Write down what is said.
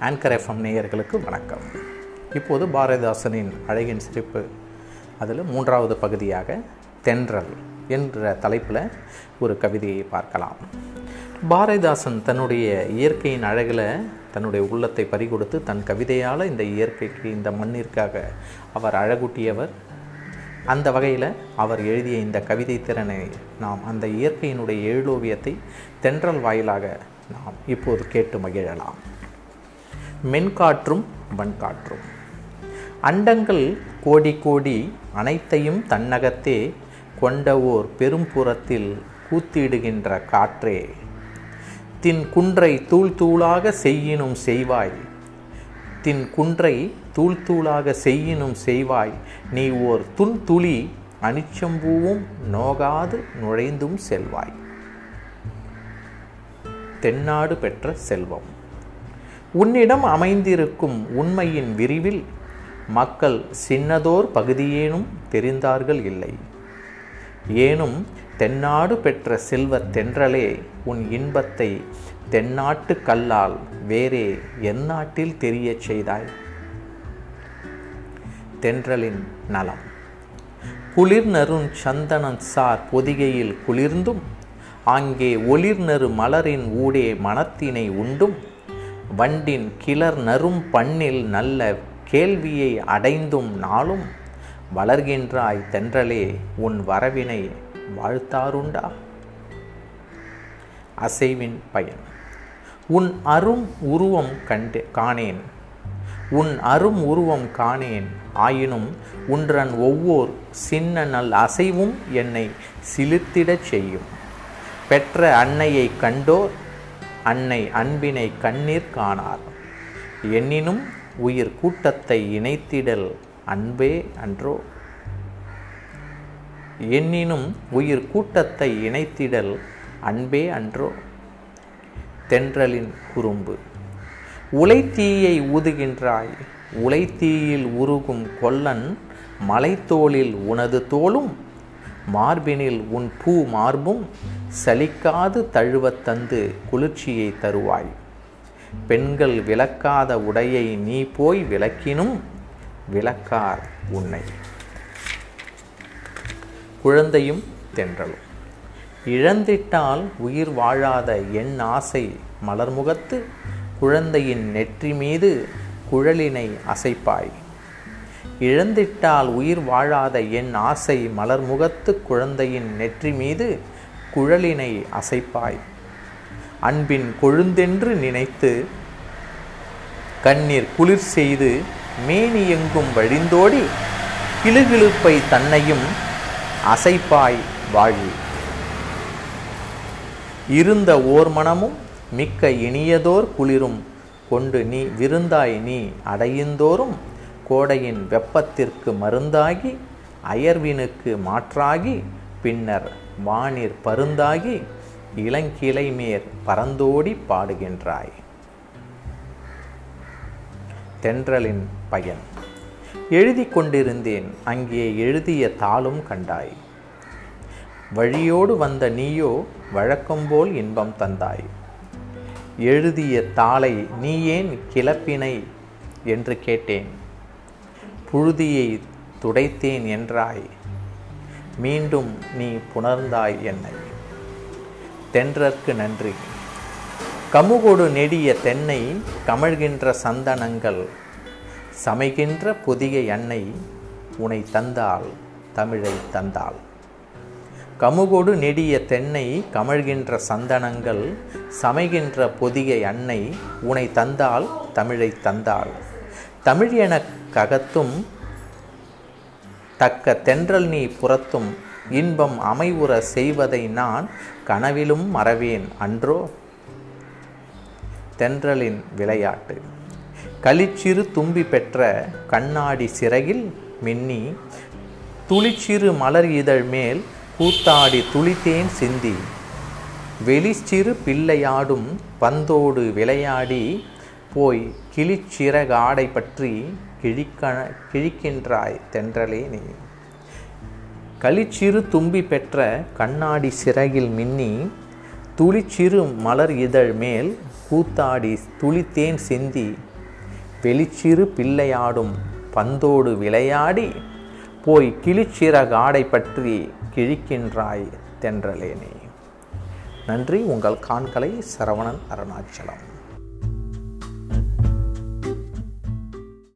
Anchor FM நேயர்களுக்கு வணக்கம். இப்போது பாரதிதாசனின் அழகின் சிரிப்பு. அதில் மூன்றாவது பகுதியாக தென்றல் என்ற தலைப்பில் ஒரு கவிதையை பார்க்கலாம். பாரதிதாசன் தன்னுடைய இயற்கையின் அழகில் தன்னுடைய உள்ளத்தை பறிகொடுத்து தன் கவிதையால் இந்த இயற்கைக்கு இந்த மண்ணிற்காக அவர் அழகூட்டியவர். அந்த வகையில் அவர் எழுதிய இந்த கவிதை திறனை நாம் அந்த இயற்கையினுடைய எழுலோவியத்தை தென்றல் வாயிலாக நாம் இப்போது கேட்டு மகிழலாம். மென்காற்றும் வன்காற்றும். அண்டங்கள் கோடி கோடி அனைத்தையும் தன்னகத்தே கொண்ட ஓர் பெரும்புறத்தில் கூத்திடுகின்ற காற்றே. தின் குன்றை தூள் தூளாக செய்யினும் செய்வாய். தின் குன்றை தூள் தூளாக செய்யினும் செய்வாய். நீ ஓர் துன் துளி அனிச்சம்பூவும் நோகாது நுழைந்தும் செல்வாய். தென்னாடு பெற்ற செல்வம். உன்னிடம் அமைந்திருக்கும் உண்மையின் விரிவில் மக்கள் சின்னதோர் பகுதியேனும் தெரிந்தார்கள் இல்லை. ஏனும் தென்னாடு பெற்ற செல்வ தென்றலே உன் இன்பத்தை தென்னாட்டு கல்லால் வேறே எந்நாட்டில் தெரியச் செய்தாய். தென்றலின் நலம். குளிர் நறும் சந்தனம் சார் பொதிகையில் குளிர்ந்தும் அங்கே ஒளிர் நறு மலரின் ஊடே மனத்தினை உண்டும். வண்டின் கிளர் நறும் பண்ணில் நல்ல கேள்வியை அடைந்தும் நாளும் வளர்கின்றாய் தென்றலே உன் வரவினை வாழ்த்தாருண்டா? அசைவின் பயன். உன் அரும் உருவம் கண்டு காணேன். உன் அரும் உருவம் காணேன். ஆயினும் உன்றன் ஒவ்வொரு சின்ன நல் அசைவும் என்னை சிலிர்த்திடச் செய்யும். பெற்ற அன்னையை கண்டோர் அன்னை அன்பினை கண்ணீர் காணார். எண்ணினும் உயிர் கூட்டத்தை இணைத்திடல் அன்பே அன்றோ. எண்ணினும் உயிர் கூட்டத்தை இணைத்திடல் அன்பே அன்றோ. தென்றலின் குறும்பு. உலைத்தீயை ஊதுகின்றாய். உலைத்தீயில் உருகும் கொல்லன் மலைத்தோளில் உனது தோளும். மார்பினில் உன் பூ மார்பும். சலிக்காது தழுவத் தந்து குளிர்ச்சியை தருவாய். பெண்கள் விளக்காத உடையை நீ போய் விளக்கினும் விளக்கார் உன்னை. குழந்தையும் தென்றலும். இழந்திட்டால் உயிர் வாழாத என் ஆசை மலர்முகத்து குழந்தையின் நெற்றி மீது குழலினை அசைப்பாய். இழந்திட்டால் உயிர் வாழாத என் ஆசை மலர்முகத்து குழந்தையின் நெற்றி மீது குழலினை அசைப்பாய். அன்பின் கொழுந்தென்று நினைத்து கண்ணீர் குளிர் செய்து மேனி எங்கும் வழிந்தோடி கிளுகிழுப்பை தன்னையும் அசைப்பாய் வாழி. இருந்த ஓர் மனமும் மிக்க இனியதோர் குளிரும் கொண்டு நீ விருந்தாய் நீ அடையுந்தோறும் கோடையின் வெப்பத்திற்கு மருந்தாகி அயர்வினுக்கு மாற்றாகி பின்னர் வானிற் பருந்தாகி இளங்கிளை மேற் பறந்தோடி பாடுகின்றாய். தென்றலின் பயன். எழுதி கொண்டிருந்தேன் அங்கே எழுதிய தாளும் கண்டாய். வழியோடு வந்த நீயோ வழக்கம்போல் இன்பம் தந்தாய். எழுதிய தாளை நீ ஏன் கிளப்பினை என்று கேட்டேன். புழுதியை துடைத்தேன் என்றாய். மீண்டும் நீ புணர்ந்தாய் என்னை. தென்றற்கு நன்றி. கமுகொடு நெடிய தென்னை கமழ்கின்ற சந்தனங்கள் சமைகின்ற புதிய அன்னை உனை தந்தாள் தமிழை தந்தாள் கமுகொடு நெடிய தென்னை கமழ்கின்ற சந்தனங்கள் சமைகின்ற புதிய அன்னை உனை தந்தால் தமிழை தந்தாள் தமிழ் என ககத்தும் தக்க தென்றல் நீ புறத்தும் இன்பம் அமைவுற செய்வதை நான் கனவிலும் மறவேன் அன்றோ? தென்றலின் விளையாட்டு. களிச்சிறு தும்பி பெற்ற கண்ணாடி சிறகில் மின்னி துளிச்சிறு மலர் இதழ் மேல் கூத்தாடி துளித்தேன் சிந்தி. வெளிச்சிறு பிள்ளையாடும் பந்தோடு விளையாடி போய் கிளிச்சிறகாடை பற்றி கிழிக்க கிழிக்கின்றாய் தென்றலே நீ. களிச்சிறு தும்பி பெற்ற கண்ணாடி சிறகில் மின்னி துளிச்சிறு மலர் இதழ் மேல் கூத்தாடி துளித்தேன் சிந்தி வெளிச்சிறு பிள்ளையாடும் பந்தோடு விளையாடி போய் கிளிச்சிறகாடை பற்றி கிழிக்கின்றாய் தென்றலேனே நன்றி உங்கள் காண்களை சரவணன் அருணாச்சலம்.